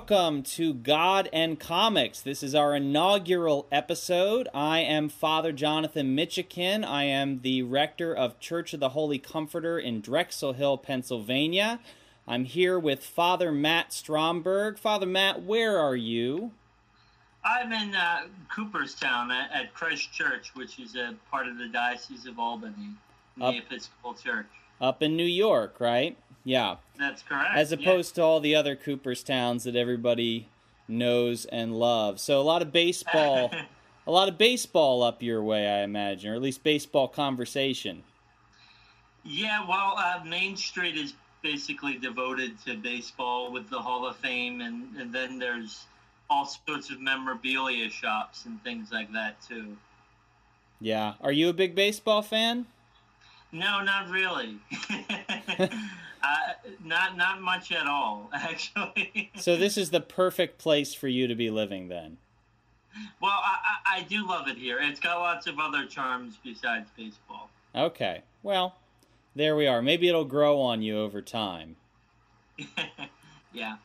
Welcome to God and Comics. This is our inaugural episode. I am Father Jonathan Mitchikin. I am the rector of Church of the Holy Comforter in Drexel Hill, Pennsylvania. I'm here with Father Matt Stromberg. Father Matt, where are you? I'm in uh, Cooperstown at, at, Christ Church, which is a part of the Diocese of Albany, the Episcopal Church. Up in New York, right? Yeah. That's correct. As opposed yeah. to all the other Cooperstowns that everybody knows and loves. So a lot of baseball, a lot of baseball up your way, I imagine, or at least baseball conversation. Yeah, well, uh, Main Street is basically devoted to baseball with the Hall of Fame, and, and then there's all sorts of memorabilia shops and things like that too. Yeah, are you a big baseball fan? No, not really. uh, not not much at all, actually. so this is the perfect place for you to be living, then. Well, I, I do love it here. It's got lots of other charms besides baseball. Okay, well, there we are. Maybe it'll grow on you over time. yeah.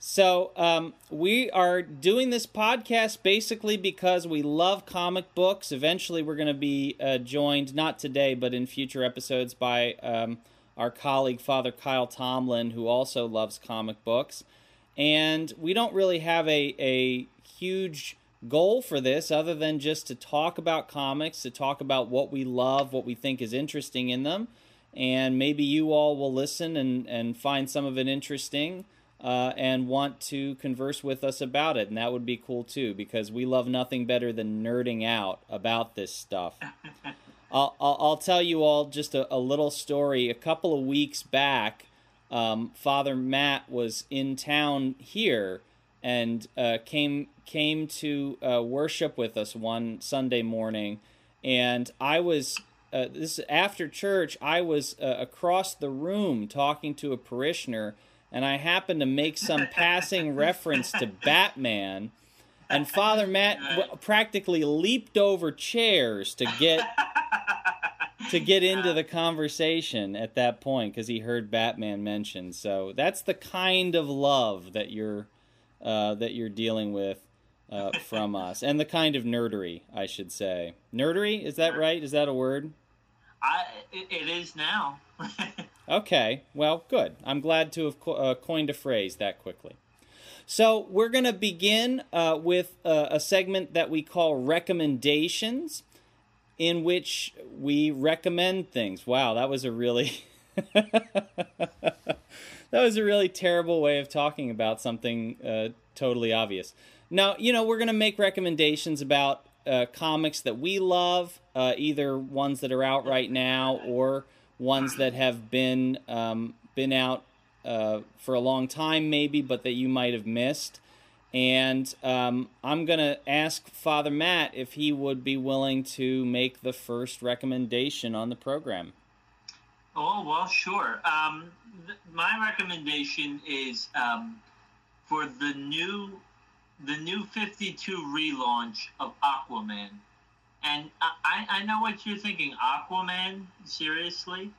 So, um, we are doing this podcast basically because we love comic books. Eventually, we're going to be uh, joined, not today, but in future episodes, by um, our colleague, Father Kyle Tomlin, who also loves comic books. And we don't really have a, a huge goal for this other than just to talk about comics, to talk about what we love, what we think is interesting in them. And maybe you all will listen and, and find some of it interesting uh, and want to converse with us about it. And that would be cool too, because we love nothing better than nerding out about this stuff. I'll, I'll, I'll, tell you all just a, a, little story. A couple of weeks back, um, Father Matt was in town here and uh, came came to uh, worship with us one Sunday morning, and I was uh, this after church. I was uh, across the room talking to a parishioner and I happened to make some passing reference to Batman, and Father Matt w- practically leaped over chairs to get to get into the conversation at that point because he heard Batman mentioned. So that's the kind of love that you're uh, that you're dealing with uh, from us, and the kind of nerdery, I should say. Nerdery is that right? Is that a word? I, it is now. okay, well, good. I'm glad to have co- uh, coined a phrase that quickly. So, we're going to begin uh, with uh, a segment that we call recommendations, in which we recommend things. Wow, that was a really. that was a really terrible way of talking about something uh, totally obvious. Now, you know, we're going to make recommendations about uh, comics that we love, uh, either ones that are out right now or ones that have been um, been out uh, for a long time, maybe, but that you might have missed. And um, I'm going to ask Father Matt if he would be willing to make the first recommendation on the program. Oh, well, sure. Um, th- my recommendation is um, for the new the new 52 relaunch of Aquaman. And I, I know what you're thinking. Aquaman? Seriously?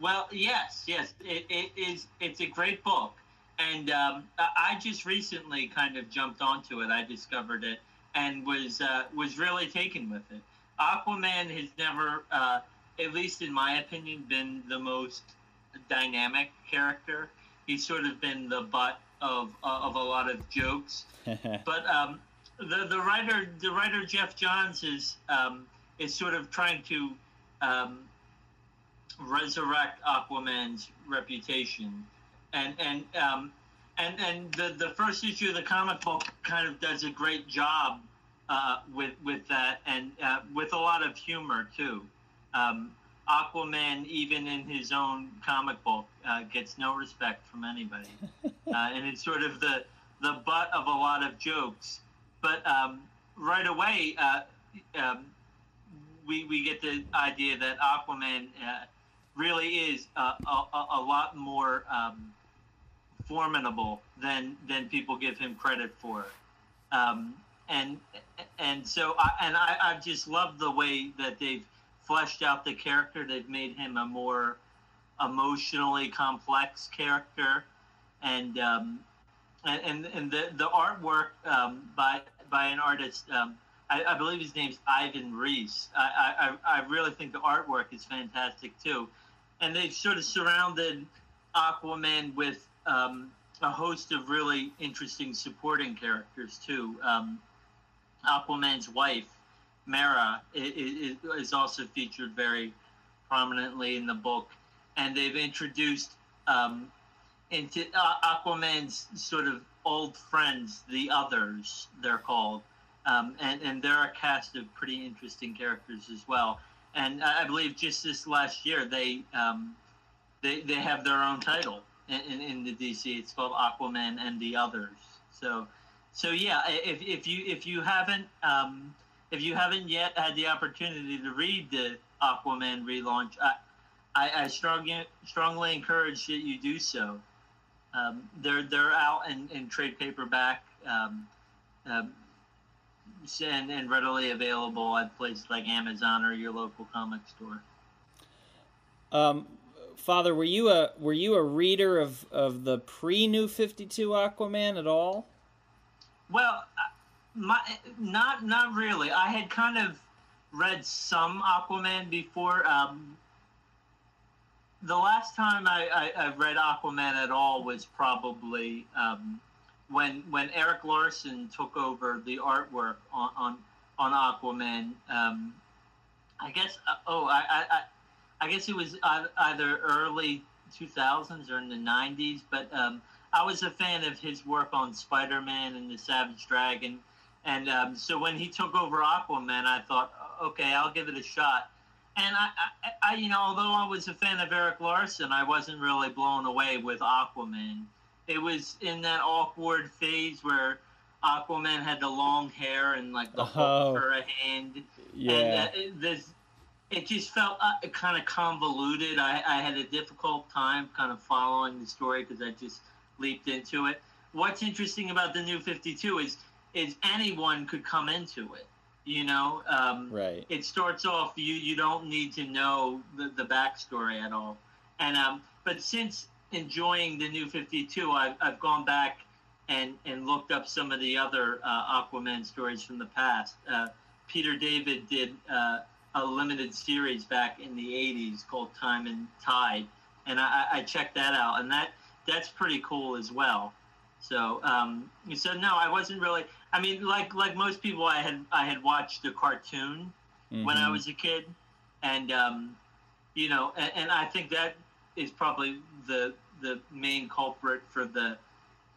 Well, yes, yes. It, it is. It's a great book, and um, I just recently kind of jumped onto it. I discovered it and was uh, was really taken with it. Aquaman has never, uh, at least in my opinion, been the most dynamic character. He's sort of been the butt of uh, of a lot of jokes. but um, the the writer the writer Geoff Johns is um, is sort of trying to um, resurrect Aquaman's reputation, and and um, and and the the first issue of the comic book kind of does a great job uh, with with that, and uh, with a lot of humor too. Um, Aquaman, even in his own comic book, uh, gets no respect from anybody, uh, and it's sort of the the butt of a lot of jokes. But um, right away, uh, um, we we get the idea that Aquaman uh, really is a, a, a lot more um, formidable than than people give him credit for. Um, and and so I, and I, I just love the way that they've fleshed out the character. They've made him a more emotionally complex character, and um, and and, the the artwork um, by by an artist. Um, I, I, believe his name's Ivan Reis. I, I, I really think the artwork is fantastic too, and they've sort of surrounded Aquaman with um, a host of really interesting supporting characters too. Um, Aquaman's wife, Mara, is, is also featured very prominently in the book, and they've introduced um, into uh, Aquaman's sort of old friends, the others, they're called, um, and and they're a cast of pretty interesting characters as well. And I believe just this last year they um, they they have their own title in, in, the DC. It's called Aquaman and the Others. So so yeah, if, if you if you haven't um, if you haven't yet had the opportunity to read the Aquaman relaunch, I I, I strongly strongly encourage that you do so. Um, they're they're out in, in trade paperback um, um, and, and readily available at places like Amazon or your local comic store. Um, Father, were you a were you a reader of, of the pre New Fifty Two Aquaman at all? Well, uh, my not not really. I had kind of read some Aquaman before. Um, the last time I, I, I, read Aquaman at all was probably um, when when Erik Larsen took over the artwork on on, on Aquaman. Um, I guess. Uh, oh, I, I I guess it was either early 2000s or in the 90s, but um, I was a fan of his work on Spider Man and the Savage Dragon. And um, so when he took over Aquaman, I thought, okay, I'll give it a shot and I, I, I, you know, although I was a fan of Erik Larsen, I wasn't really blown away with Aquaman. It was in that awkward phase where Aquaman had the long hair and like the oh, for a hand. Yeah. And uh, this, it just felt uh, kind of convoluted. I, I had a difficult time kind of following the story because I just leaped into it. What's interesting about the new 52 is is anyone could come into it you know, um, right. It starts off you you don't need to know the, the backstory at all, and um, but since enjoying the new Fifty Two, I've I've gone back and and looked up some of the other uh, Aquaman stories from the past. Uh, Peter David did uh, a limited series back in the '80s called Time and Tide, and I, I checked that out, and that that's pretty cool as well. So, um, so no, I wasn't really. I mean, like like most people, I had I had watched the cartoon mm-hmm. when I mm-hmm. was a kid, and um, you know, and, and, I think that is probably the the main culprit for the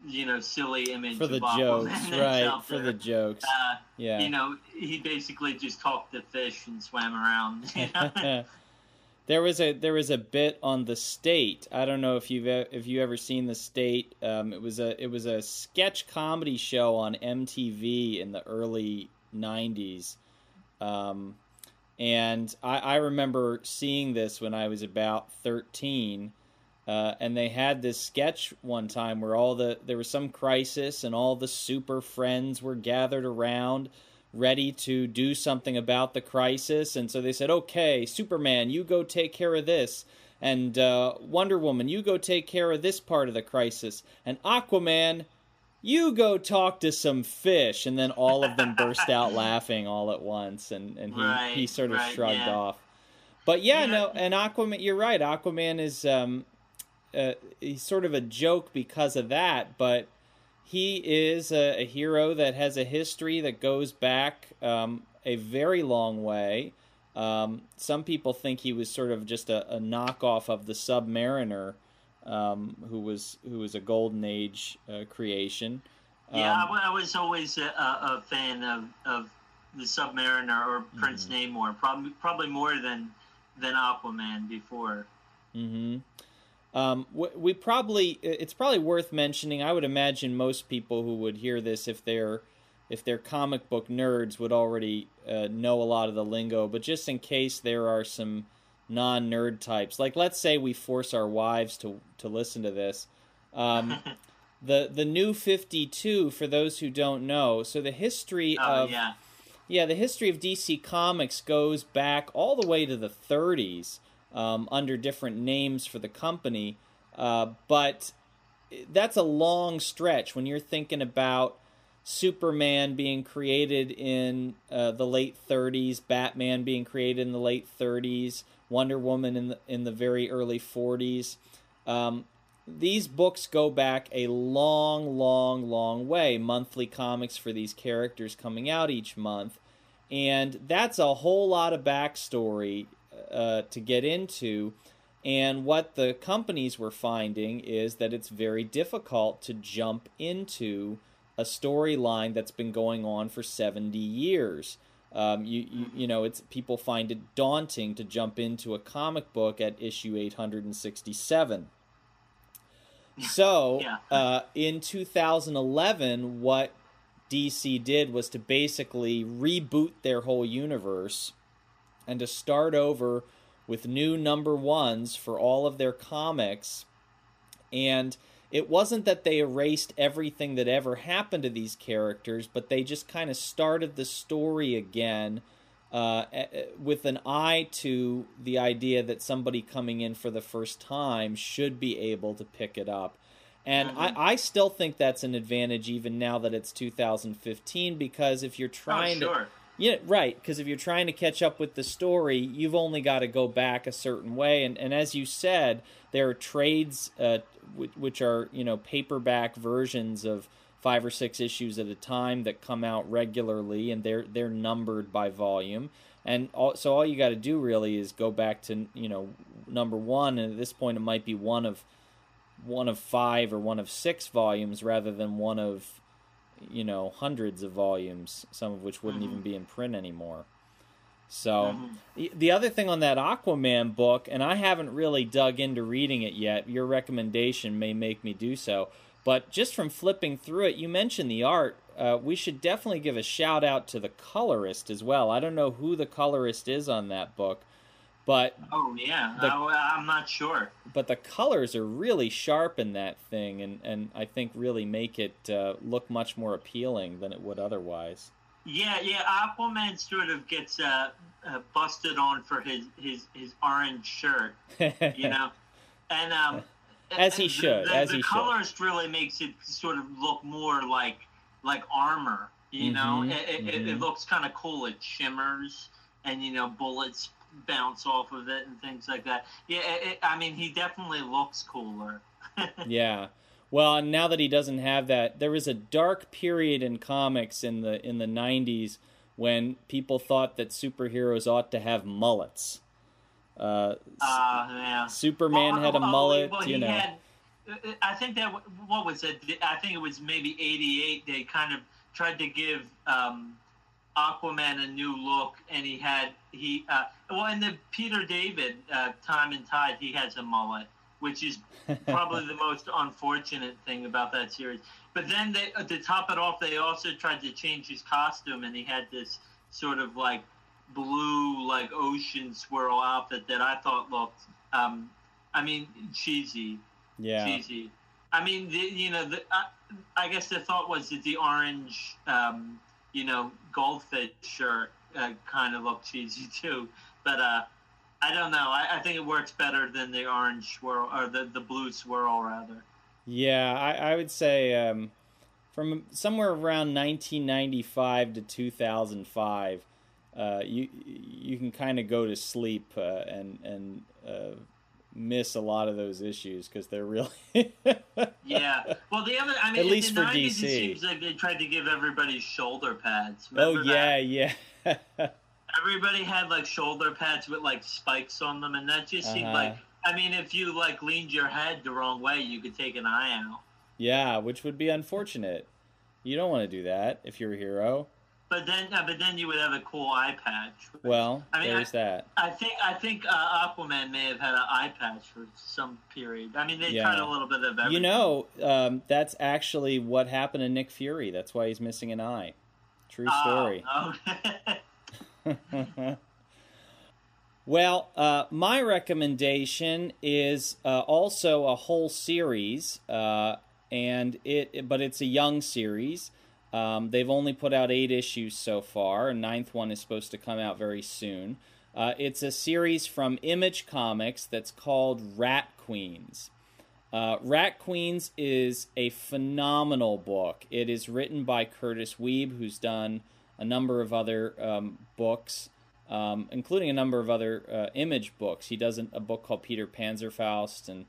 you know silly image for the jokes, right? For the jokes, uh, yeah. You know, he basically just talked to fish and swam around. You know? There was a there was a bit on the state. I don't know if you've if you ever seen the state. Um, it was a it was a sketch comedy show on MTV in the early '90s, um, and I, I, remember seeing this when I was about 13. Uh, and they had this sketch one time where all the there was some crisis and all the super friends were gathered around ready to do something about the crisis. And so they said, okay, Superman, you go take care of this. And uh, Wonder Woman, you go take care of this part of the crisis. And Aquaman, you go talk to some fish. And then all of them burst out laughing all at once. And, and he, right, he sort of right, shrugged yeah. off. But yeah, yeah, no, and Aquaman, you're right. Aquaman is um, uh, he's sort of a joke because of that, but he is a, a, hero that has a history that goes back um, a very long way. Um, some people think he was sort of just a, a knockoff of the Submariner, um, who was who was a golden age uh, creation. yeah, I, um, I, was always a, a, fan of, of the Submariner or Prince mm-hmm. Namor, probably probably more than than Aquaman before. Mm-hmm. Um, we probably it's probably worth mentioning. I would imagine most people who would hear this, if they're if they're comic book nerds, would already uh, know a lot of the lingo. But just in case there are some non nerd types, like let's say we force our wives to to listen to this. Um, the the new Fifty Two, for those who don't know, so the history oh, of yeah. yeah the history of DC Comics goes back all the way to the 30s um, under different names for the company. Uh, but that's a long stretch when you're thinking about Superman being created in uh, the late 30s, Batman being created in the late 30s, Wonder Woman in the in the very early 40s. Um, these books go back a long, long, long way. Monthly comics for these characters coming out each month, and that's a whole lot of backstory uh, to get into. And what the companies were finding is that it's very difficult to jump into a storyline that's been going on for 70 years. Um, you, you, you know, it's people find it daunting to jump into a comic book at issue 867. So, Yeah. uh, in 2011, what DC did was to basically reboot their whole universe and to start over with new number ones for all of their comics. And it wasn't that they erased everything that ever happened to these characters, but they just kind of started the story again uh, with an eye to the idea that somebody coming in for the first time should be able to pick it up. And Mhm. I, I still think that's an advantage even now that it's 2015 because if you're Oh, trying to sure. Yeah, right. Because if you're trying to catch up with the story, you've only got to go back a certain way. And, and as you said, there are trades uh, which, which are you know paperback versions of five or six issues at a time that come out regularly, and they're they're numbered by volume. And all, so all you got to do really is go back to you know number one, and at this point it might be one of one of five or one of six volumes rather than one of you know hundreds of volumes, some of which wouldn't Mhm. even be in print anymore. So Mhm. the- the other thing on that Aquaman book, and I haven't really dug into reading it yet. Your recommendation may make me do so, but just from flipping through it, you mentioned the art. Uh, we should definitely give a shout out to the colorist as well. I don't know who the colorist is on that book, but Oh yeah, The- I, I'm not sure. but the colors are really sharp in that thing, and, and I think really make it uh, look much more appealing than it would otherwise. Yeah, yeah. Aquaman sort of gets uh, uh, busted on for his his his orange shirt, you know, and um, As he should, The, as the he should. colorist really makes it sort of look more like like armor. You know, Mhm, it, it, it mhm. looks kind of cool. It shimmers, and you know, bullets bounce off of it and things like that. Yeah, it, I mean, he definitely looks cooler. yeah. Well, now that he doesn't have that, there was a dark period in comics in the in the '90s when people thought that superheroes ought to have mullets. Uh, Uh, yeah. Superman Well, had a well, mullet, well, you know. had- I think that what was it? I think it was maybe '88. They kind of tried to give um, Aquaman a new look, and he had he uh, well and the Peter David uh, Time and Tide he has a mullet, which is probably the most unfortunate thing about that series. But then they uh, to top it off, they also tried to change his costume, and he had this sort of like blue like ocean swirl outfit that I thought looked. Um, I mean, cheesy yeah. cheesy. I mean, the, you know, the, I, I guess the thought was that the orange, um, you know, goldfish shirt uh, kind of looked cheesy too. But uh, I don't know. I, I think it works better than the orange swirl or the, the blue swirl rather. Yeah, I, I would say um, from somewhere around 1995 to 2005, uh, you you can kind of go to sleep uh, and and uh, miss a lot of those issues because they're really Yeah. Well, the other, I mean, At least the for 90s, DC. it seems like they tried to give everybody shoulder pads. oh yeah that? yeah Everybody had like shoulder pads with like spikes on them, and that just seemed Uh-huh. like. I mean, if you like leaned your head the wrong way, you could take an eye out. yeah, which would be unfortunate. You don't want to do that if you're a hero. But then, uh, but then you would have a cool eye patch. Well, I mean, there's that. I think I think uh, Aquaman may have had an eye patch for some period. I mean, they Yeah. tried a little bit of everything. You know, um, that's actually what happened to Nick Fury. That's why he's missing an eye. True Oh, story. okay. well, uh, my recommendation is uh, also a whole series, uh, and it but it's a young series. Um, they've only put out eight issues so far. A ninth one is supposed to come out very soon. Uh, it's a series from Image Comics that's called Rat Queens. Uh, Rat Queens is a phenomenal book. It is written by Curtis Wiebe, who's done a number of other um, books, um, including a number of other uh, image books. He does a book called Peter Panzerfaust and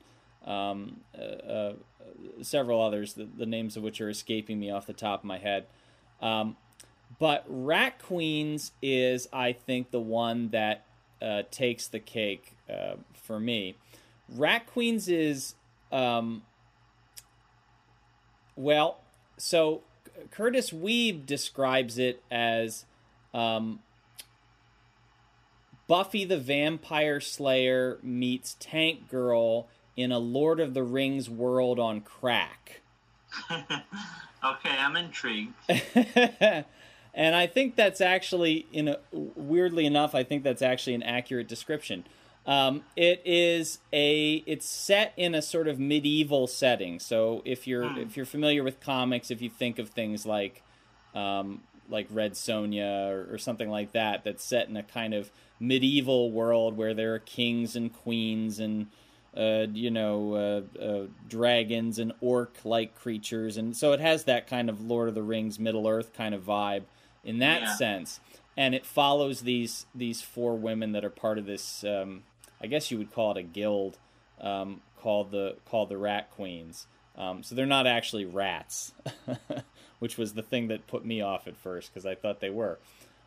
um, uh, uh, several others, the, the, names of which are escaping me off the top of my head. Um, but Rat Queens is, I think, the one that uh, takes the cake uh, for me. Rat Queens is, um, well, so Curtis Wiebe describes it as um, Buffy the Vampire Slayer meets Tank Girl in a Lord of the Rings world on crack. okay, I'm intrigued. and I think that's actually, in a, weirdly enough, I think that's actually an accurate description. Um, it is a it's set in a sort of medieval setting. So if you're mm. if you're familiar with comics, if you think of things like um, like Red Sonja or, or, something like that, that's set in a kind of medieval world where there are kings and queens and uh, you know uh, uh, dragons and orc like creatures, and so it has that kind of Lord of the Rings, Middle Earth kind of vibe in that yeah. sense. And it follows these these four women that are part of this um, I guess you would call it a guild um, called the called the Rat Queens. Um, so they're not actually rats, which was the thing that put me off at first because I thought they were.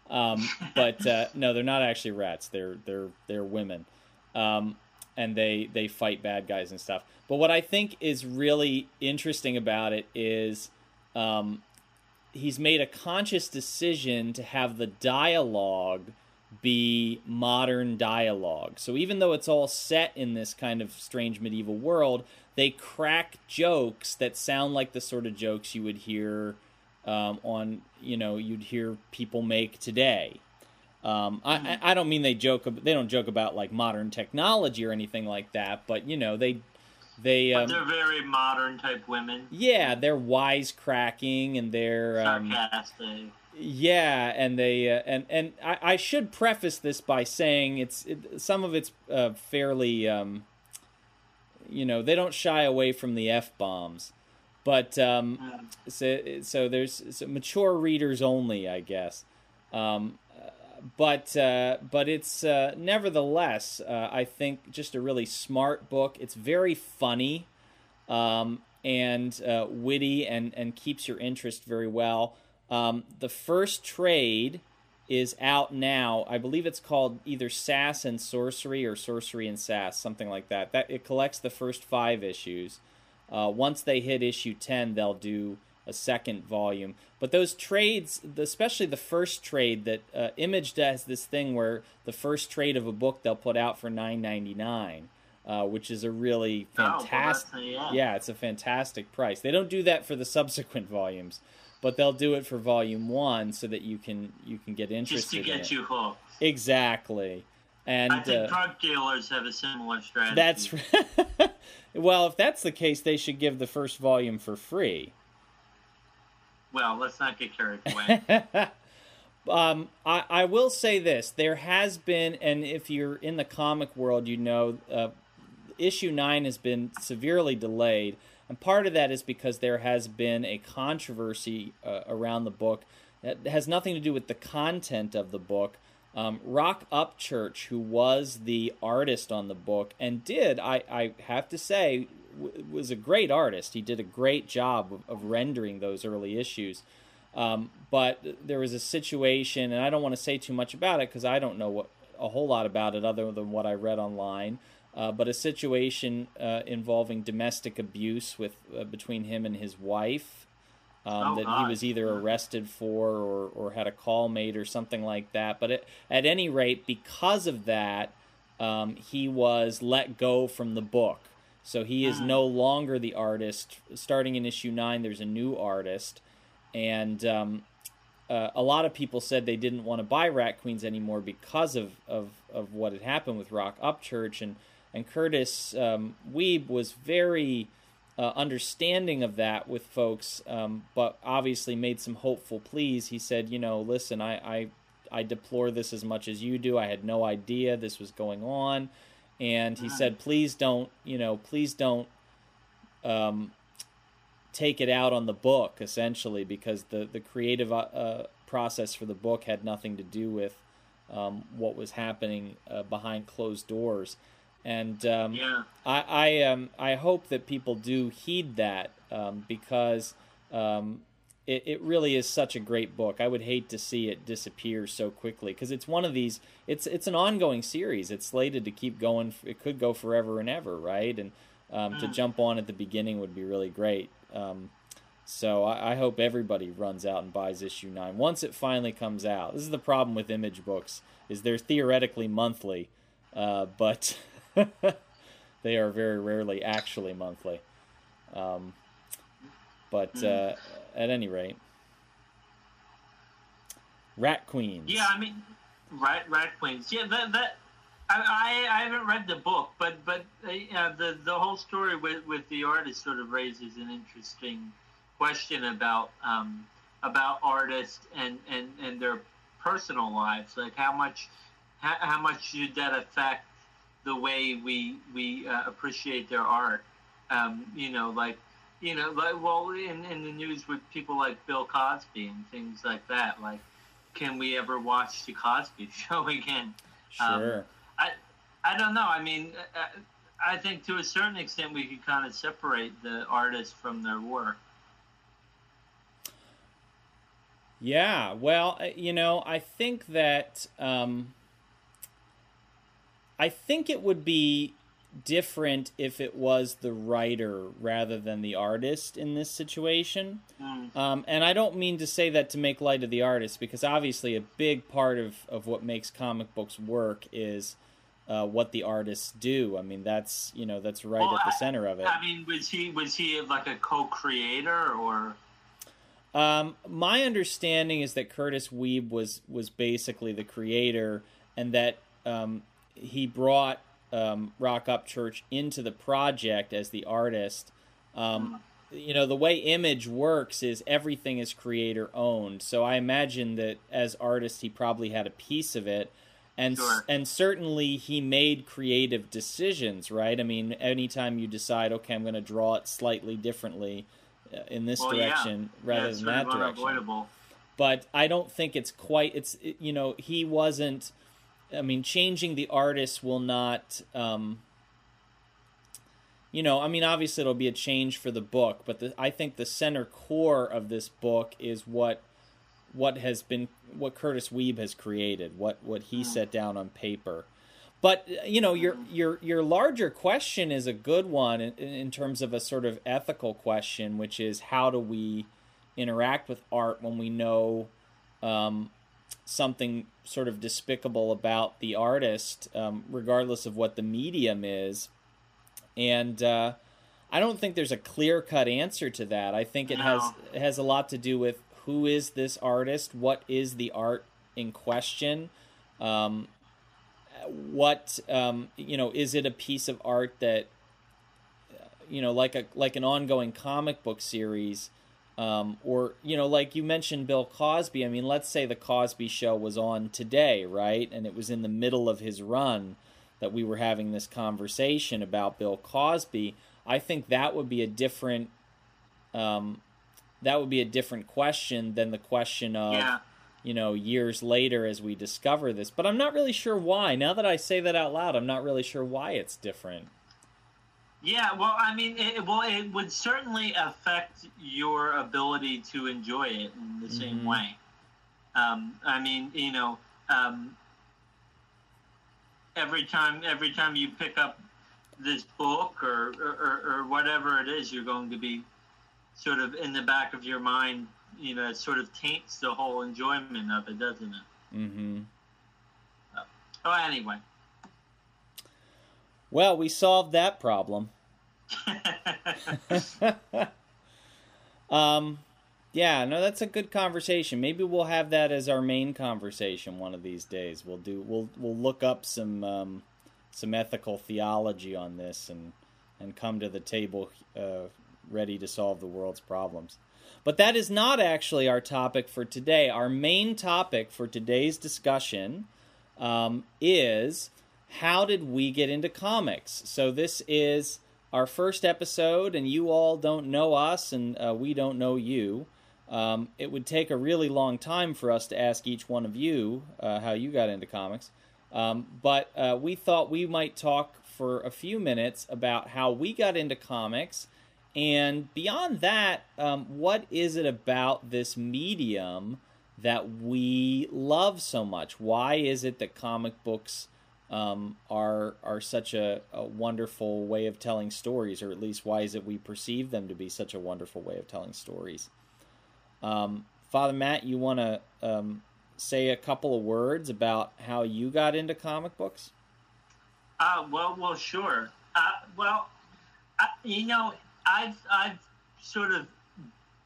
Um, but uh, no, they're not actually rats. They're they're they're women, um, and they they fight bad guys and stuff. But what I think is really interesting about it is um, he's made a conscious decision to have the dialogue be modern dialogue. So even though it's all set in this kind of strange medieval world, they crack jokes that sound like the sort of jokes you would hear um, on, you know, you'd hear people make today. Um, I. I don't mean they joke. They don't joke about like modern technology or anything like that. But you know, they they um, they're very modern type women. Yeah, they're wisecracking and they're um, sarcastic. Yeah, and they uh, and and I, I, should preface this by saying it's it, some of it's uh, fairly, um, you know, they don't shy away from the f bombs, but um, so so there's so mature readers only, I guess. Um, but uh, but it's uh, nevertheless, uh, I think, just a really smart book. It's very funny um, and uh, witty, and and keeps your interest very well. Um, the first trade is out now. I believe it's called either Sass and Sorcery or Sorcery and Sass, something like that. That it collects the first five issues. Uh, once they hit issue ten, they'll do a second volume. But those trades, especially the first trade, that uh, Image does this thing where the first trade of a book they'll put out for nine ninety nine. Uh, which is a really fantastic. Oh, well, yeah. yeah, it's a fantastic price. They don't do that for the subsequent volumes but they'll do it for volume one so that you can you can get interested. Just to get you hooked. Exactly. And I think uh, drug dealers have a similar strategy. That's well, if that's the case, they should give the first volume for free. Well, let's not get carried away. um, I, I will say this: there has been, and if you're in the comic world, you know, uh, issue nine has been severely delayed. And part of that is because there has been a controversy uh, around the book that has nothing to do with the content of the book. Um, Roc Upchurch, who was the artist on the book and did, I, I have to say, w- was a great artist. He did a great job of, of rendering those early issues. Um, but there was a situation, and I don't want to say too much about it because I don't know what, a whole lot about it other than what I read online uh, but a situation uh, involving domestic abuse with uh, between him and his wife um, oh, that God. he was either arrested for or, or had a call made or something like that. But it, at any rate, because of that, um, he was let go from the book. So he is mm. no longer the artist. Starting in issue nine, there's a new artist, and um, uh, a lot of people said they didn't want to buy Rat Queens anymore because of, of, of what had happened with Roc Upchurch and and Curtis um, Wiebe was very uh, understanding of that with folks, um, but obviously made some hopeful pleas. He said, you know, listen, I, I, I deplore this as much as you do. I had no idea this was going on. And he said, please don't, you know, please don't um, take it out on the book essentially because the the creative uh, uh, process for the book had nothing to do with um, what was happening uh, behind closed doors. And um, yeah. I I, um, I hope that people do heed that um, because um, it, it really is such a great book. I would hate to see it disappear so quickly because it's one of these. It's it's an ongoing series. It's slated to keep going. It could go forever and ever, right? And um, to mm. jump on at the beginning would be really great. Um, so I, I, hope everybody runs out and buys issue nine once it finally comes out. This is the problem with image books: is they're theoretically monthly, uh, but they are very rarely actually monthly. Um, but hmm. uh, at any rate, Rat Queens. Yeah, I mean, Rat Rat Queens. Yeah, that that I, I, haven't read the book, but but uh, the the whole story with, with the artist sort of raises an interesting question about um, about artists and, and, and their personal lives. Like how much how, how much should that affect the way we we uh, appreciate their art? Um, you know, like you know, like well, in in the news with people like Bill Cosby and things like that. Like, can we ever watch the Cosby Show again? Sure. Um, I I don't know. I mean, uh, I think to a certain extent we could kind of separate the artist from their work. Yeah, well, uh, you know, I think that um, I think it would be different if it was the writer rather than the artist in this situation. Mm. Um, and I don't mean to say that to make light of the artist, because obviously a big part of, of what makes comic books work is uh, what the artists do. I mean, that's you know that's right well, at the center of it. I mean, was he was he like a co-creator or? Um, my understanding is that Curtis Wiebe was was basically the creator, and that um, he brought um, Roc Upchurch into the project as the artist. Um, you know, the way Image works is everything is creator owned. So I imagine that as artist, he probably had a piece of it. And, sure. and certainly he made creative decisions, right? I mean, anytime you decide, okay, I'm going to draw it slightly differently uh, in this well, direction yeah. rather yeah, than that direction. But I don't think it's quite. It's you know he wasn't I mean, changing the artist will not. Um, you know, I mean, obviously it'll be a change for the book, but the, I think the center core of this book is what what has been what Curtis Wiebe has created, what what he set down on paper. But you know, your your your larger question is a good one in, in terms of a sort of ethical question, which is how do we interact with art when we know um, something sort of despicable about the artist, um, regardless of what the medium is. And uh, I don't think there's a clear cut answer to that. I think it no. has it has a lot to do with who is this artist, what is the art in question, um, what um, you know, is it a piece of art that you know, like a like an ongoing comic book series um, or you know, like you mentioned, Bill Cosby. I mean, let's say the Cosby Show was on today, right? And it was in the middle of his run that we were having this conversation about Bill Cosby. I think that would be a different, um, that would be a different question than the question of, yeah. you know, years later as we discover this. But I'm not really sure why. Now that I say that out loud, I'm not really sure why it's different. Yeah, well, I mean, it, well, it would certainly affect your ability to enjoy it in the mm-hmm. same way. Um, I mean, you know, um, every time every time you pick up this book or, or, or whatever it is, you're going to be sort of in the back of your mind. You know, it sort of taints the whole enjoyment of it, doesn't it? Mm-hmm. oh, anyway. Well, we solved that problem. um, yeah, no, that's a good conversation. Maybe we'll have that as our main conversation one of these days. We'll do we'll we'll look up some um, some ethical theology on this and and come to the table uh, ready to solve the world's problems. But that is not actually our topic for today. Our main topic for today's discussion um, is how did we get into comics? So this is our first episode, and you all don't know us, and uh, we don't know you. Um, it would take a really long time for us to ask each one of you uh, how you got into comics. Um, but uh, we thought we might talk for a few minutes about how we got into comics. And beyond that, um, what is it about this medium that we love so much? Why is it that comic books um, are are such a, a, wonderful way of telling stories, or at least why is it we perceive them to be such a wonderful way of telling stories? Um, Father Matt, you want to um, say a couple of words about how you got into comic books? Uh, well, well, sure. Uh, well, I, you know, I've I've sort of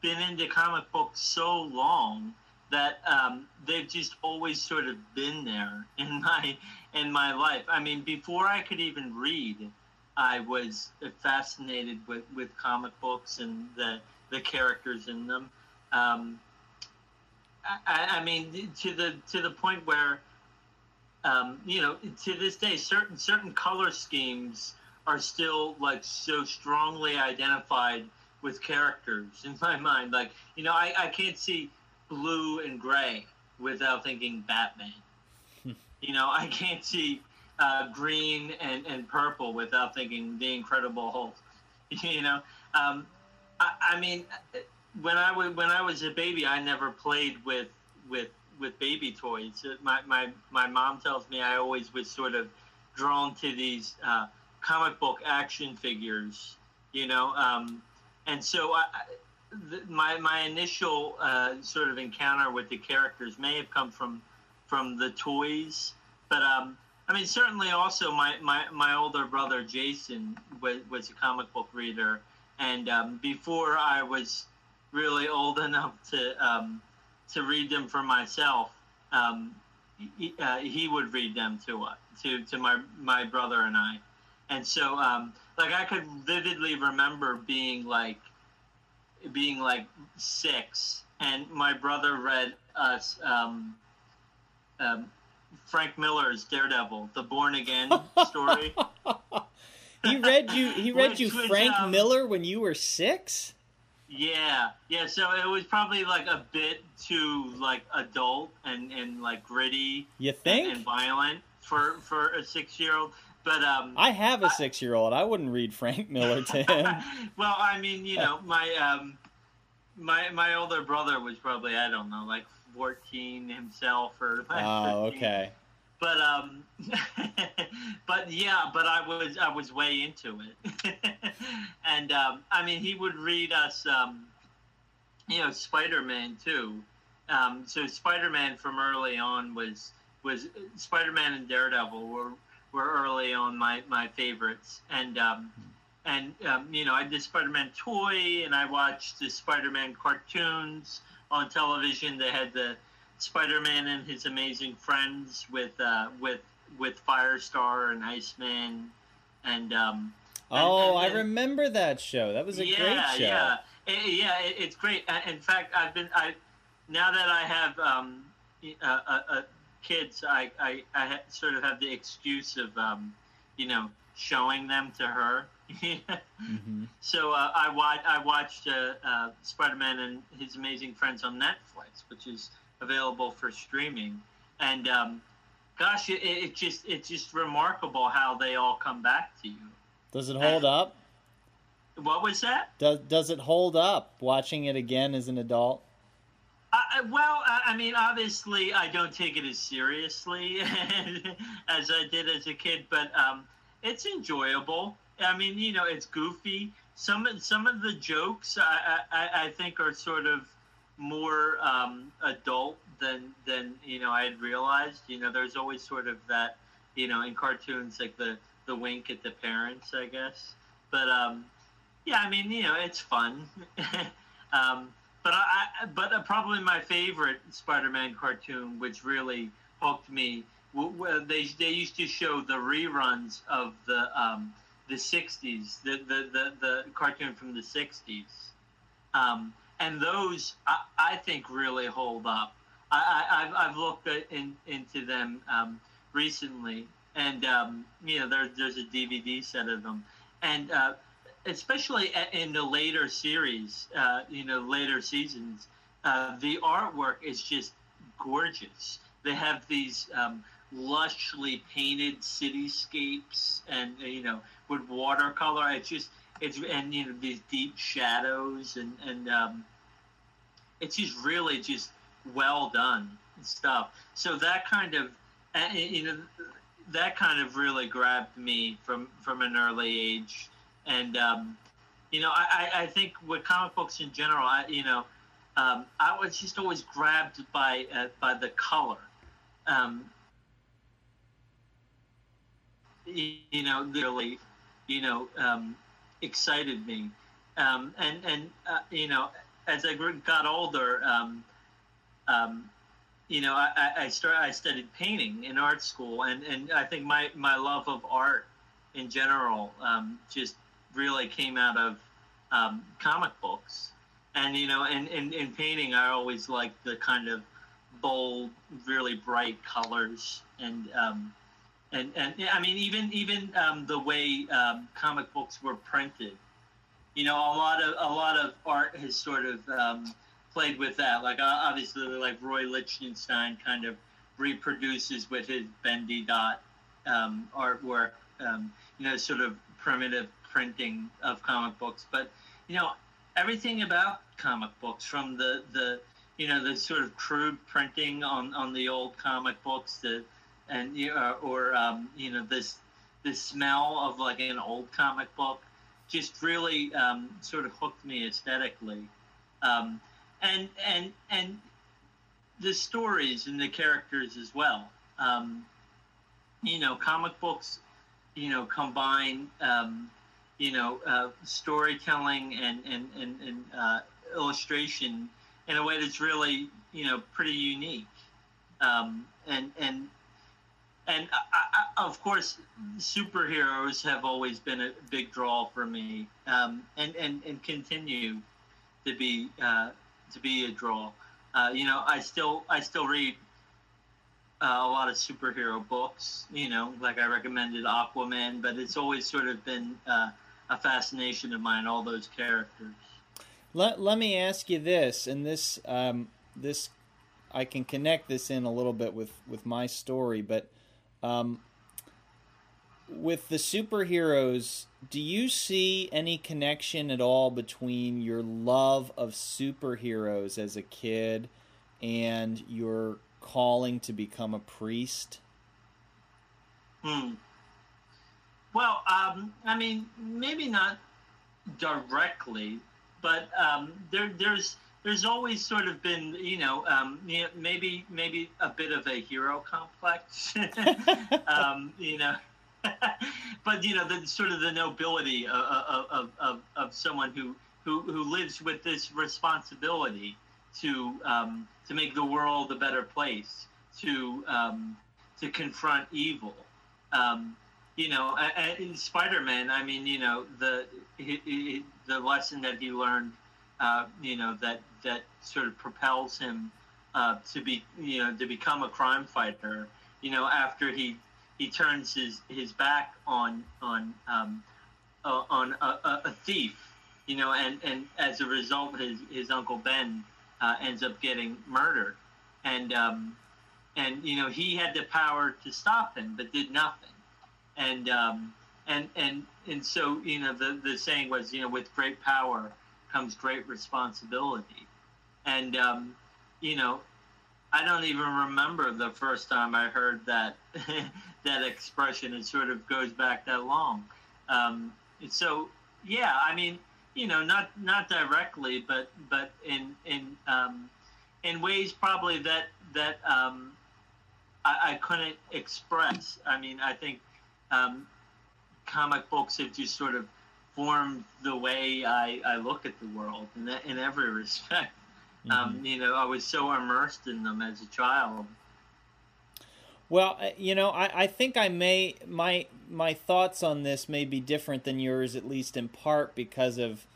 been into comic books so long that um, they've just always sort of been there in my in my life. I mean, before I could even read, I was fascinated with, with comic books and the the characters in them. Um, I, I, mean, to the to the point where, um, you know, to this day, certain certain color schemes are still like so strongly identified with characters in my mind. Like, you know, I, I can't see blue and gray without thinking Batman. You know, I can't see uh, green and, and purple without thinking the Incredible Hulk. you know, um, I, I, mean, when I was when I was a baby, I never played with with with baby toys. My my my mom tells me I always was sort of drawn to these uh, comic book action figures. You know, um, and so I my my initial uh, sort of encounter with the characters may have come from from the toys, but um, I mean certainly also my, my, my older brother Jason was, was a comic book reader, and um, before I was really old enough to um, to read them for myself, um, he, uh, he, would read them to uh, to to my my brother and I, and so um, like I could vividly remember being like being like six, and my brother read us um, um, Frank Miller's Daredevil, the Born Again story. he read you. He read Which you Frank was, um, Miller when you were six. Yeah, yeah. So it was probably like a bit too like adult and and like gritty. You think? And, and violent for for a six year old. But um, I have a six year old. I wouldn't read Frank Miller to him. well, I mean, you know, my um, my my older brother was probably I don't know, like fourteen himself or Oh, 13. okay. But um, but yeah, but I was I was way into it, and um, I mean, he would read us, um, you know, Spider Man too. Um, so Spider Man from early on was was Spider Man and Daredevil were were early on my, my favorites. And um, and um, you know, I did Spider-Man toy, and I watched the Spider-Man cartoons on television. They had the Spider-Man and his amazing friends with uh, with with Firestar and Iceman, and um, oh, and, and, I remember that show. That was a yeah, great show. Yeah, it, yeah, it, it's great. In fact, I've been I now that I have um, a, a, kids, I, I, I sort of have the excuse of, um, you know, showing them to her. mm-hmm. So uh, I, watch, I watched uh, uh, Spider Man and His Amazing Friends on Netflix, which is available for streaming. And um, gosh, it, it, just it's just remarkable how they all come back to you. Does it hold and, up? What was that? Does Does it hold up watching it again as an adult? Uh, well, I mean, obviously, I don't take it as seriously as I did as a kid, but um, it's enjoyable. I mean, you know, it's goofy. Some some of the jokes I, I, I think are sort of more um, adult than than you know I had realized. You know, there's always sort of that, you know, in cartoons like the the wink at the parents, I guess. But um, yeah, I mean, you know, it's fun. um, but I, but probably my favorite Spider-Man cartoon, which really hooked me, they they used to show the reruns of the um, the '60s, the, the the the cartoon from the '60s, um, and those I, I, think really hold up. I, I have looked in, into them um, recently, and um, you know there, there's a DVD set of them, and uh, especially in the later series, uh, you know, later seasons, uh, the artwork is just gorgeous. They have these um, lushly painted cityscapes, and uh, you know, with watercolor. It's just it's and you know these deep shadows, and and um, it's just really just well done stuff. So that kind of you know that kind of really grabbed me from from an early age, and um, you know I, I think with comic books in general, I you know um, I was just always grabbed by uh, by the color. Um, you, know, really, you know, um, excited me, um, and and uh, you know, as I got older, um, um, you know, I, I started I studied painting in art school, and and I think my my love of art in general um, just really came out of um, comic books, and you know, in, in in painting, I always liked the kind of bold, really bright colors, and um, and and I mean, even even um, the way um, comic books were printed, you know, a lot of a lot of art has sort of um, played with that. Like obviously, like Roy Lichtenstein kind of reproduces with his Ben-Day dot um, artwork, um, you know, sort of primitive printing of comic books. But you know, everything about comic books, from the the you know the sort of crude printing on on the old comic books, the and you know, or um, you know this this smell of like an old comic book just really um, sort of hooked me aesthetically. Um, and and and the stories and the characters as well. Um, you know, comic books, you know, combine, um, you know, uh, storytelling and and and, and uh, illustration in a way that's really, you know, pretty unique. Um, and and and I, I, of course, superheroes have always been a big draw for me, um, and and and continue to be uh, to be a draw. Uh, you know, I still I still read uh, a lot of superhero books. You know, like I recommended Aquaman, but it's always sort of been uh, a fascination of mine. All those characters. Let Let me ask you this, and this um, this I can connect this in a little bit with with my story, but. Um, with the superheroes, do you see any connection at all between your love of superheroes as a kid and your calling to become a priest? Hmm. Well, um, I mean, maybe not directly, but um, there, there's there's always sort of been, you know, um, maybe maybe a bit of a hero complex, um, you know. but you know, the sort of the nobility of, of, of, of someone who, who, who lives with this responsibility to um, to make the world a better place, to um, to confront evil. Um, you know, in Spider-Man, I mean, you know, the he, he, the lesson that he learned, uh, you know, that that sort of propels him uh, to be, you know, to become a crime fighter. You know, after he he turns his, his back on on um, uh, on a, a, thief, you know, and, and as a result, his his uncle Ben uh, ends up getting murdered, and um, and you know he had the power to stop him, but did nothing, and um, and and and so you know the the saying was you know with great power comes great responsibility, and um, you know I don't even remember the first time I heard that that expression. It sort of goes back that long. Um, so yeah, I mean, you know, not not directly, but but in in um, in ways probably that that um, I, I, couldn't express. I mean, I think um, comic books have just sort of formed the way I, I look at the world in, in every respect. Um, mm-hmm. Um, you know, I was so immersed in them as a child. Well, uh, you know, I, I think I may my my thoughts on this may be different than yours, at least in part because of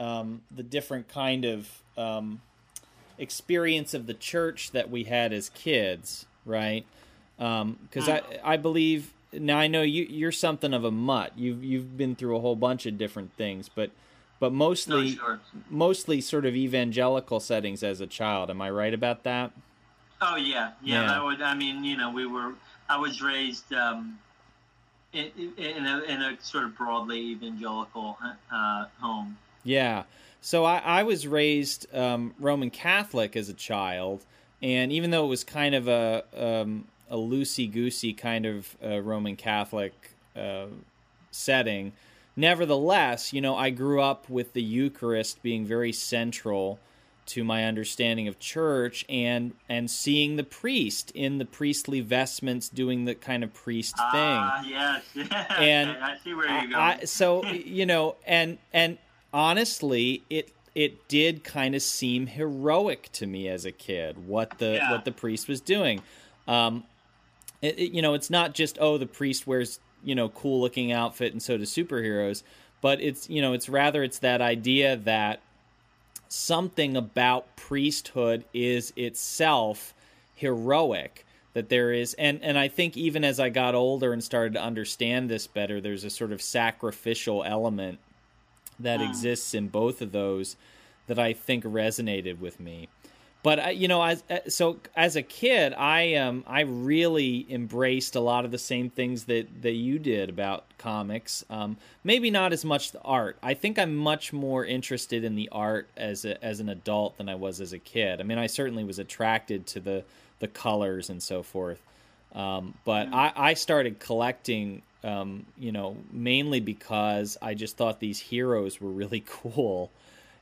um, the different kind of um, experience of the church that we had as kids, right? Because um, I I believe now I know you you're something of a mutt. You've you've been through a whole bunch of different things, but but mostly Oh, sure. mostly sort of evangelical settings as a child. Am I right about that? Oh yeah, yeah. Yeah. That would. I mean, you know, we were. I was raised um, in, in a in a sort of broadly evangelical uh, home. Yeah. So I, I was raised um, Roman Catholic as a child, and even though it was kind of a um, a loosey goosey kind of uh, Roman Catholic uh, setting, nevertheless, you know, I grew up with the Eucharist being very central to my understanding of church and and seeing the priest in the priestly vestments doing the kind of priest thing. Ah, yes. And I see where. I, I- so you know, and and honestly, it it did kind of seem heroic to me as a kid what the Yeah. what the priest was doing. Um, it, it- you know, it's not just oh the priest wears you know cool looking outfit and so do superheroes, but it's you know it's rather it's that idea that something about priesthood is itself heroic that there is and and I think even as I got older and started to understand this better there's a sort of sacrificial element that Mm. exists in both of those that I think resonated with me but I, you know as uh, so as a kid I um I really embraced a lot of the same things that that you did about comics. Um maybe not as much the art. I think I'm much more interested in the art as a, as an adult than I was as a kid. I mean I certainly was attracted to the the colors and so forth. Um, but I, I started collecting um, you know mainly because I just thought these heroes were really cool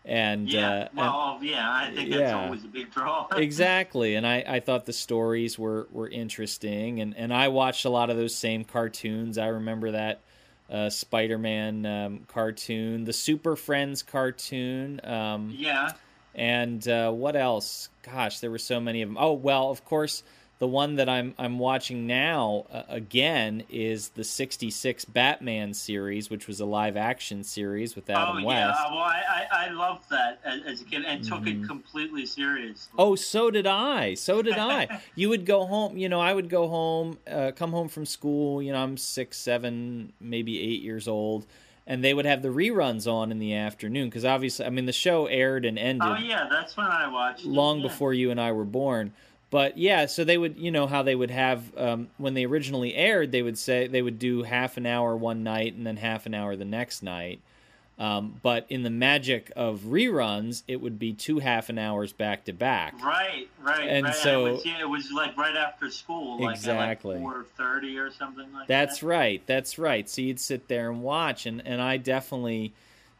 and yeah. uh, and- yeah. I think that's yeah. always a big draw. exactly and I, I thought the stories were, were interesting and, and i watched a lot of those same cartoons i remember that uh, spider-man um, cartoon the super friends cartoon um, yeah. and uh, what else gosh there were so many of them oh well of course the one that i'm i'm watching now uh, again is the 66 batman series which was a live action series with adam oh west yeah. Well, I I, I loved that as, as a kid and took Mhm. it completely seriously. Oh, so did I. So did I. you would go home. You know, I would go home, uh, come home from school. You know, I'm six, seven, maybe eight years old, and they would have the reruns on in the afternoon because obviously, I mean, the show aired and ended Oh yeah, that's when I watched. it, long yeah. before you and I were born. But yeah, so they would, you know, how they would have um, when they originally aired, they would say they would do half an hour one night and then half an hour the next night. Um, but in the magic of reruns, it would be two half an hours back to back. Right, right, And right. so- it was, yeah, it was like right after school, like Exactly. like four thirty or something like That's that. That's right. That's right. So you'd sit there and watch, and, and I definitely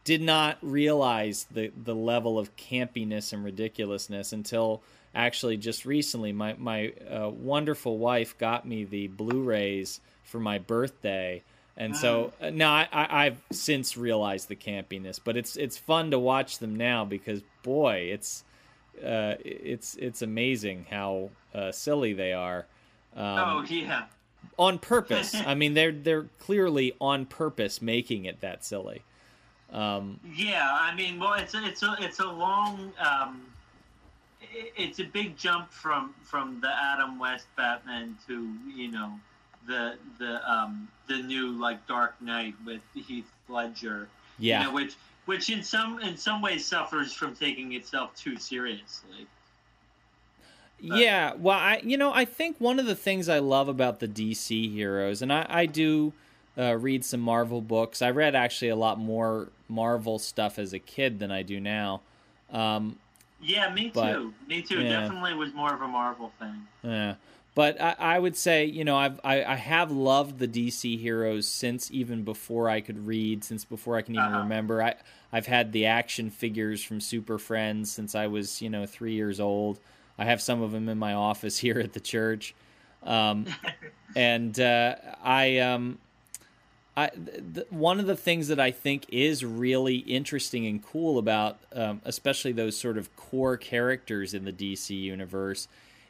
did not realize the, the level of campiness and ridiculousness until actually just recently. My my uh, wonderful wife got me the Blu-rays for my birthday, and so uh, now I, I, I've since realized the campiness. But it's it's fun to watch them now because boy, it's uh, it's it's amazing how uh, silly they are. Um, Oh yeah, on purpose. I mean, they're they're clearly on purpose making it that silly. Um, yeah. I mean, well, it's a, it's a it's a long. Um, it's a big jump from from the Adam West Batman to you know the the um the new like Dark Knight with Heath Ledger. yeah, You know, which which in some in some ways suffers from taking itself too seriously. yeah. Well, I you know I think one of the things I love about the DC heroes, and I, I do uh, read some Marvel books. I read actually a lot more Marvel stuff as a kid than I do now. Um, Yeah, me But- too. Me too. yeah. Definitely was more of a Marvel thing. Yeah, but I, I would say you know I've I, I have loved the DC heroes since even before I could read, since before I can even Uh-huh. remember. I I've had the action figures from Super Friends since I was you know three years old. I have some of them in my office here at the church, um, and uh, I um. I, th- th- one of the things that I think is really interesting and cool about, um, especially those sort of core characters in the DC universe,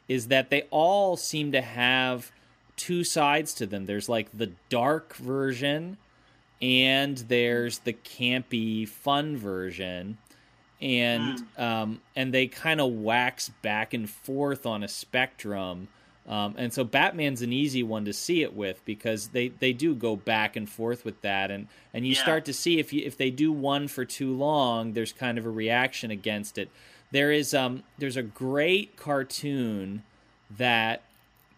is that they all seem to have two sides to them. There's like the dark version, and there's the campy, fun version, and um, and they kind of wax back and forth on a spectrum Um, and so Batman's an easy one to see it with because they, they do go back and forth with that, and, and you Yeah. start to see if you if they do one for too long, there's kind of a reaction against it. There is um there's a great cartoon that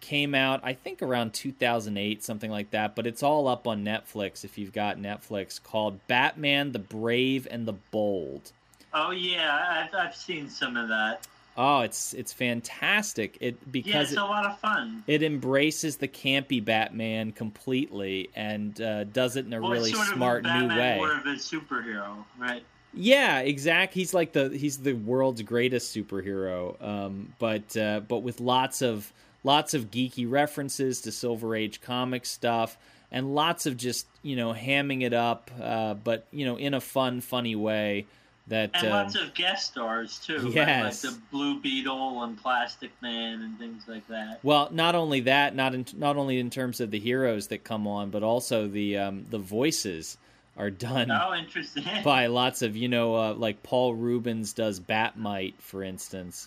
came out I think around 2008 something like that, but it's all up on Netflix if you've got Netflix called Batman the Brave and the Bold. Oh yeah, I've I've seen some of that. Oh, it's it's fantastic. It Yeah, because it's a lot of fun. it embraces the campy Batman completely and uh, does it in a Well, really sort smart of new way. More of a superhero, right? Yeah, exact. He's like the he's the world's greatest superhero, um, but uh, but with lots of lots of geeky references to Silver Age comic stuff and lots of just you know hamming it up, uh, but you know in a fun, funny way. That And um, lots of guest stars too. right? Like the Blue Beetle and Plastic Man and things like that. Well, not only that, not in, not only in terms of the heroes that come on, but also the um, the voices are done Oh, interesting. by lots of you know, uh, like Paul Reubens does Batmite, for instance,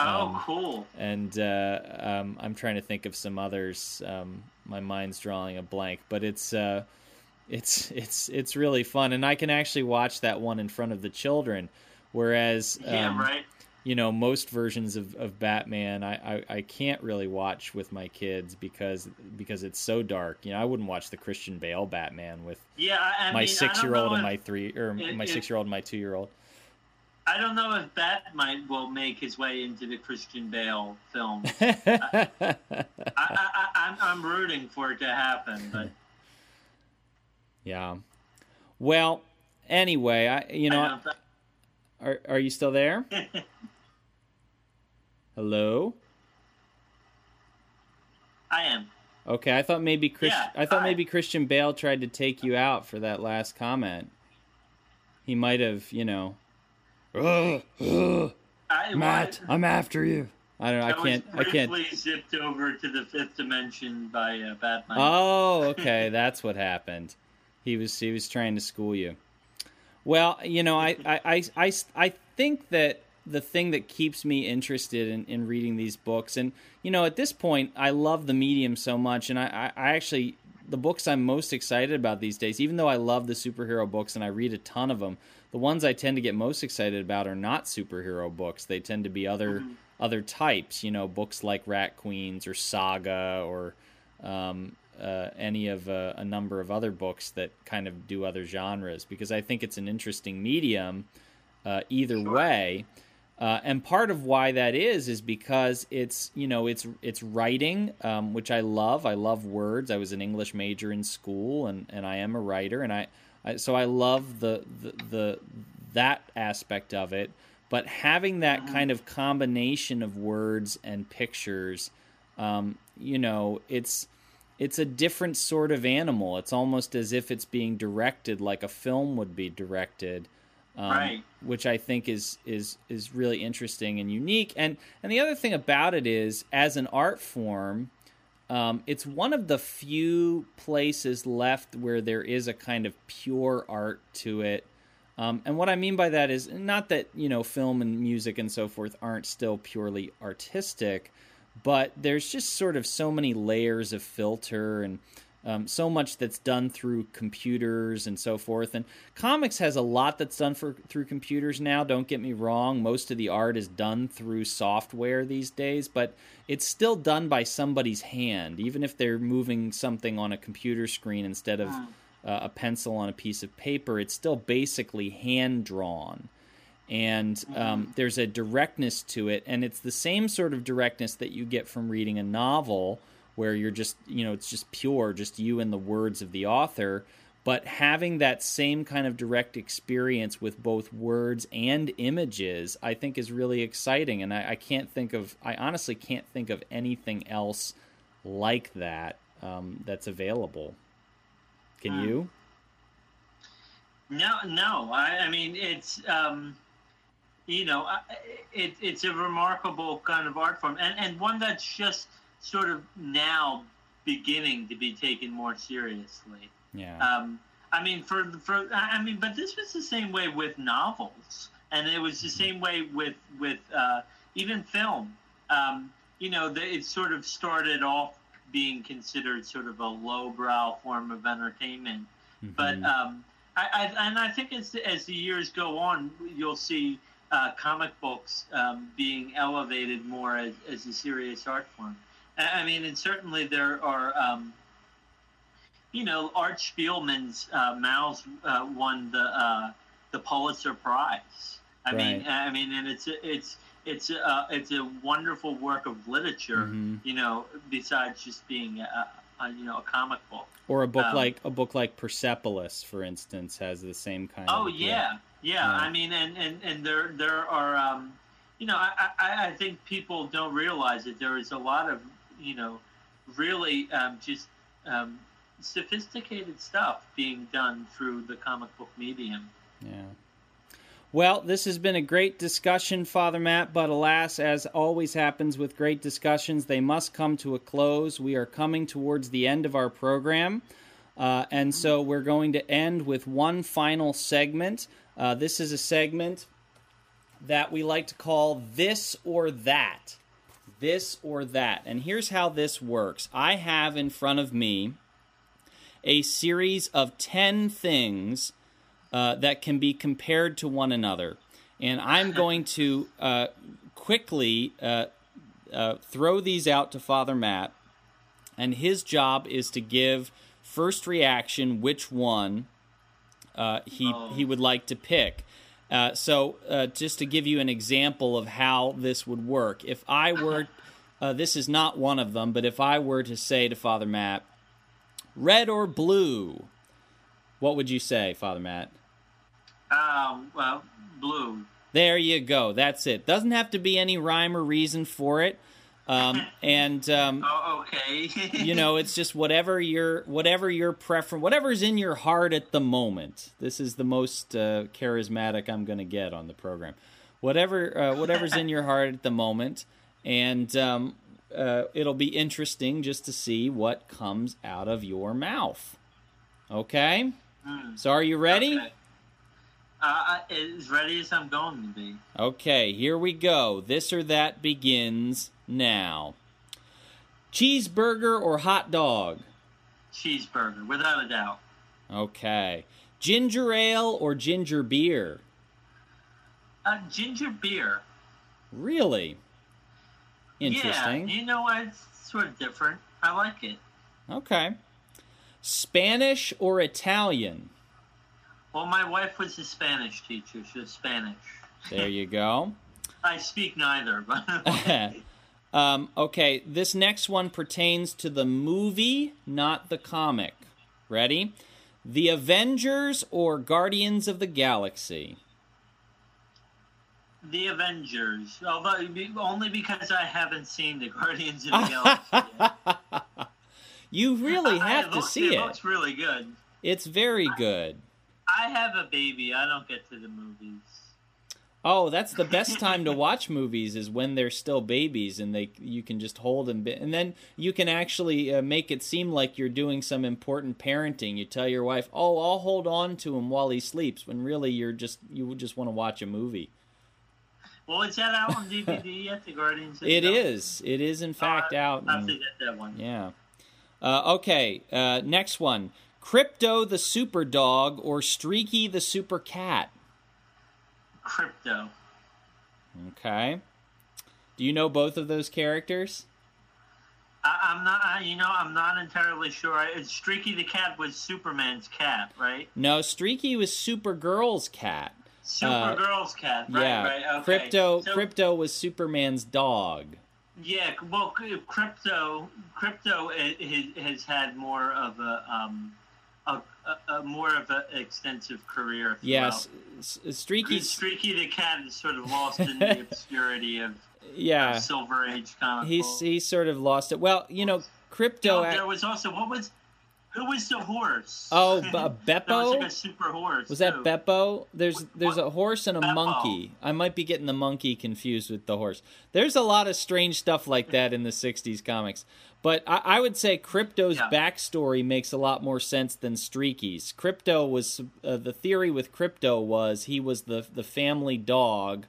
oh, um, cool. and uh, um, I'm trying to think of some others. Um, my mind's drawing a blank, but it's uh, it's it's it's really fun, and I can actually watch that one in front of the children, whereas Yeah, um, right. you know most versions of, of batman I, I, I can't really watch with my kids because because it's so dark you know i wouldn't watch the christian bale batman with Yeah, I, my mean, six year old and if- my three or my six year old and my two year old I don't know if Batmite will make his way into the Christian Bale film. I, I, I, I'm, I'm rooting for it to happen, but well anyway i you know I are, are you still there hello I am. okay i thought maybe Chris, Yeah, i thought hi. maybe christian bale tried to take you out for that last comment he might have you know I, Matt, well, I'm after you. I don't know. I I can't. I can't. zipped over to the fifth dimension by uh, Batman. Oh, okay. That's what happened. He was he was trying to school you. Well, you know, I I, I, I, I think that the thing that keeps me interested in, in reading these books, and you know, at this point, I love the medium so much, and I, I, I actually the books I'm most excited about these days, even though I love the superhero books and I read a ton of them, the ones I tend to get most excited about are not superhero books. They tend to be other other types, you know, books like Rat Queens or Saga or um, uh, any of uh, a number of other books that kind of do other genres because I think it's an interesting medium uh, either way. Uh, and part of why that is is because it's you know it's it's writing, um, which I love. I love words. I was an English major in school, and, and I am a writer, and I, I so I love the, the the that aspect of it. But having that kind of combination of words and pictures, um, you know, it's it's a different sort of animal. It's almost as if it's being directed like a film would be directed, um, Right. which I think is is is really interesting and unique. And and the other thing about it is, as an art form, um, it's one of the few places left where there is a kind of pure art to it. Um, and what I mean by that is not that you know film and music and so forth aren't still purely artistic, but there's just sort of so many layers of filter and um, so much that's done through computers and so forth. And comics has a lot that's done for through computers now. Don't get me wrong; most of the art is done through software these days, but it's still done by somebody's hand, even if they're moving something on a computer screen instead of uh, a pencil on a piece of paper. It's still basically hand drawn and um, there's a directness to it and it's the same sort of directness that you get from reading a novel where you're just you know it's just pure just you and the words of the author but having that same kind of direct experience with both words and images i think is really exciting and i, I can't think of i honestly can't think of anything else like that um, that's available can Hmm. you No, no. I, I mean, it's um, you know, it, it's a remarkable kind of art form, and and one that's just sort of now beginning to be taken more seriously. yeah Um, I mean, for for I mean, but this was the same way with novels, and it was the same way with with uh, even film. Um, you know, the, it sort of started off being considered sort of a lowbrow form of entertainment. Mm-hmm. But um, I, I, and I think as as the years go on, you'll see uh, comic books um, being elevated more as, as a serious art form. I mean, and certainly there are, um, you know, Art Spiegelman's uh, Maus uh, won the uh, the Pulitzer Prize. I right. mean, I mean, and it's it's it's a it's a wonderful work of literature. Mm-hmm. You know, besides just being a, a, you know a comic book. Or a book um, like a book like Persepolis, for instance, has the same kind. Oh of, yeah, yeah. yeah. I mean, and and and there there are. Um, you know, I, I, I think people don't realize that there is a lot of you know, really um, just um, sophisticated stuff being done through the comic book medium. Yeah. Well, this has been a great discussion, Father Matt, but alas, as always happens with great discussions, they must come to a close. We are coming towards the end of our program, uh, and so we're going to end with one final segment. Uh, this is a segment that we like to call This or That this or that. And here's how this works I have in front of me a series of 10 things uh, that can be compared to one another. And I'm going to uh, quickly uh, uh, throw these out to Father Matt. And his job is to give first reaction which one uh, he, oh. he would like to pick. Uh, so, just to give you an example of how this would work, if I were, this is not one of them, but if I were to say to Father Matt, red or blue, what would you say, Father Matt? Um, well, blue. There you go. That's it. Doesn't have to be any rhyme or reason for it. Um, and um, oh, okay. you know, it's just whatever your whatever your preference, whatever's in your heart at the moment. This is the most uh, charismatic I'm going to get on the program. Whatever uh, whatever's in your heart at the moment, and um, uh, it'll be interesting just to see what comes out of your mouth. Okay. Mm. So, are you ready? Okay. Uh, as ready as I'm going to be. Okay, here we go. This or that begins now. Cheeseburger or hot dog? Cheeseburger, without a doubt. Okay. Ginger ale or ginger beer? Uh, ginger beer. Really? Interesting. Yeah, you know what? It's sort of different. I like it. Okay. Spanish or Italian? Well, my wife was a Spanish teacher. She was Spanish. There you go. I speak neither, but. Um, okay, this next one pertains to the movie, not the comic. Ready? The Avengers or Guardians of the Galaxy? The Avengers. Although only because I haven't seen the Guardians of the Galaxy. you really have to see it. It looks really good. It's very good. I have a baby. I don't get to the movies. Oh, that's the best time to watch movies is when they're still babies and they you can just hold them and then you can actually uh, make it seem like you're doing some important parenting. You tell your wife, "Oh, I'll hold on to him while he sleeps," when really you're just you just want to watch a movie. Well, is that out on DVD yet? The Guardians. It is. It is in fact out. I have to get that one. Yeah. Uh, okay. Uh, next one: Krypto the Super Dog or Streaky the Super Cat Krypto. Okay. Do you know both of those characters? I, am not. I, you know, I'm not entirely sure. It's Streaky the cat was Superman's cat, right? No, Streaky was Supergirl's cat. Supergirl's uh, cat. Right, yeah. Right, okay. Krypto. So, Krypto was Superman's dog. Yeah. Well, Crypto, Krypto has had more of a um, a, a, more of an extensive career. Yes, Streaky Streaky the cat is sort of lost in the obscurity of yeah of Silver Age comic. He's he's sort of lost it. Well, you know, Krypto. No, there was also what was who was the horse? Oh, B- Beppo. was like a super horse. Was that Beppo? There's there's a horse and a Beppo. monkey. I might be getting the monkey confused with the horse. There's a lot of strange stuff like that in the '60s comics. But I, I would say Krypto's yeah. backstory makes a lot more sense than Streaky's. Krypto was uh, the theory with Krypto was he was the the family dog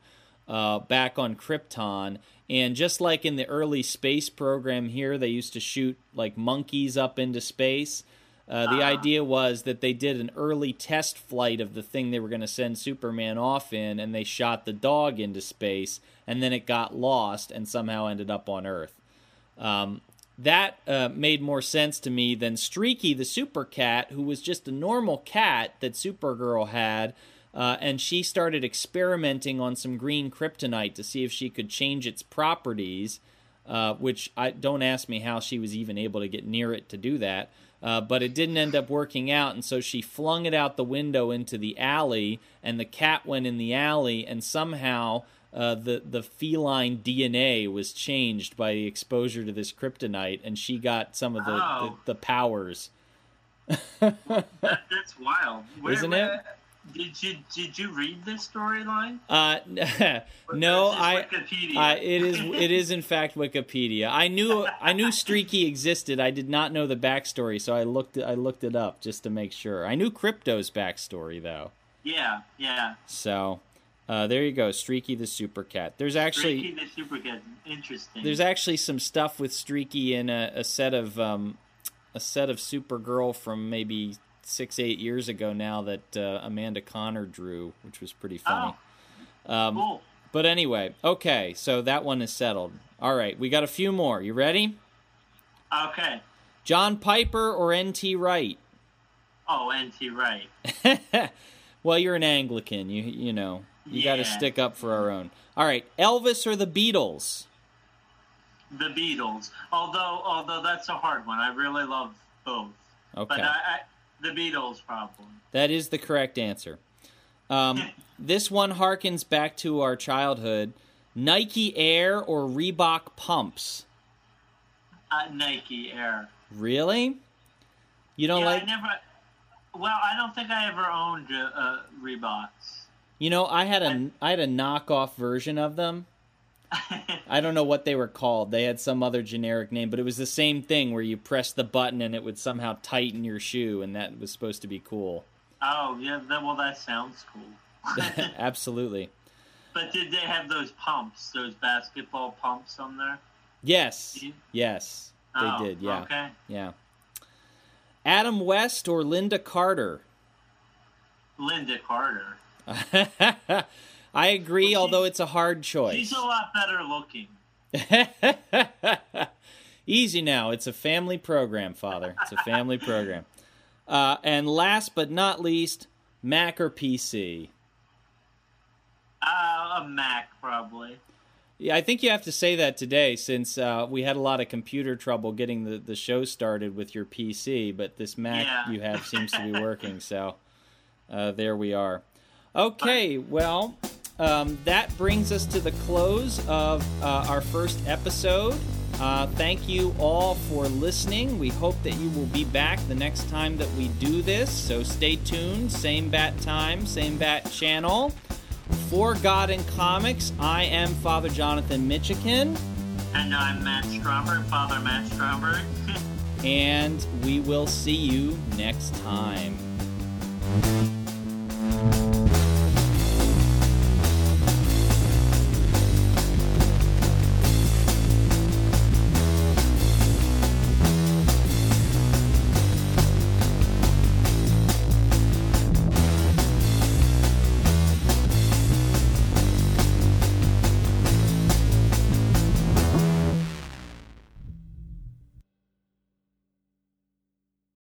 uh, back on Krypton. And just like in the early space program here, they used to shoot like monkeys up into space. Uh, the Ah. idea was that they did an early test flight of the thing they were going to send Superman off in, and they shot the dog into space, and then it got lost and somehow ended up on Earth. Um, that uh, made more sense to me than Streaky the super cat, who was just a normal cat that Supergirl had, uh, and she started experimenting on some green kryptonite to see if she could change its properties. Uh, which I don't ask me how she was even able to get near it to do that. Uh, but it didn't end up working out, and so she flung it out the window into the alley, and the cat went in the alley, and somehow uh, the the feline DNA was changed by the exposure to this kryptonite, and she got some of the Oh. the, the powers. That, that's wild. Where, Isn't it? Did you did you read this storyline? Uh, no, I. Wikipedia. Uh, it is it is in fact Wikipedia. I knew I knew Streaky existed. I did not know the backstory, so I looked I looked it up just to make sure. I knew Krypto's backstory though. yeah, yeah. So uh, there you go, Streaky the Super Cat. There's actually Streaky the Super Cat. Interesting. there's actually some stuff with Streaky in a, a set of um, a set of Supergirl from maybe six eight years ago now that uh, Amanda Conner drew, which was pretty funny. Um, cool. But anyway, okay, so that one is settled. All right, we got a few more. You ready? Okay. John Piper or N.T. Wright? Oh, NT Wright. well, you're an Anglican. You you know you got to stick up for our own. All right, Elvis or the Beatles? The Beatles. Although although that's a hard one. I really love both. Okay, But I, I the Beatles probably. that is the correct answer. Um, this one harkens back to our childhood. Nike Air or Reebok pumps? Uh, Nike Air. Really? You don't yeah, like? I never. Well, I don't think I ever owned uh, Reeboks. You know, I had a I had a knockoff version of them. I don't know what they were called. They had some other generic name, but it was the same thing where you press the button and it would somehow tighten your shoe, and that was supposed to be cool. oh yeah, that, well that sounds cool. Absolutely. but did they have those pumps, those basketball pumps on there? Yes. Yes. They Oh, did. Yeah. Okay. Yeah. Adam West or Lynda Carter? Lynda Carter. I agree, Well, although it's a hard choice. She's a lot better looking. Easy now. It's a family program, Father. It's a family program. Uh, and last but not least, Mac or PC? Uh, a Mac probably. Yeah, I think you have to say that today since uh, we had a lot of computer trouble getting the, the show started with your PC, but this Mac Yeah. you have seems to be working. So uh, there we are. Okay, well, um, that brings us to the close of uh, our first episode. Uh, thank you all for listening. We hope that you will be back the next time that we do this. So stay tuned. Same bat time, same bat channel. For God and Comics, I am Father Jonathan Michigan, And I'm Matt Stromberg, Father Matt Stromberg. and we will see you next time.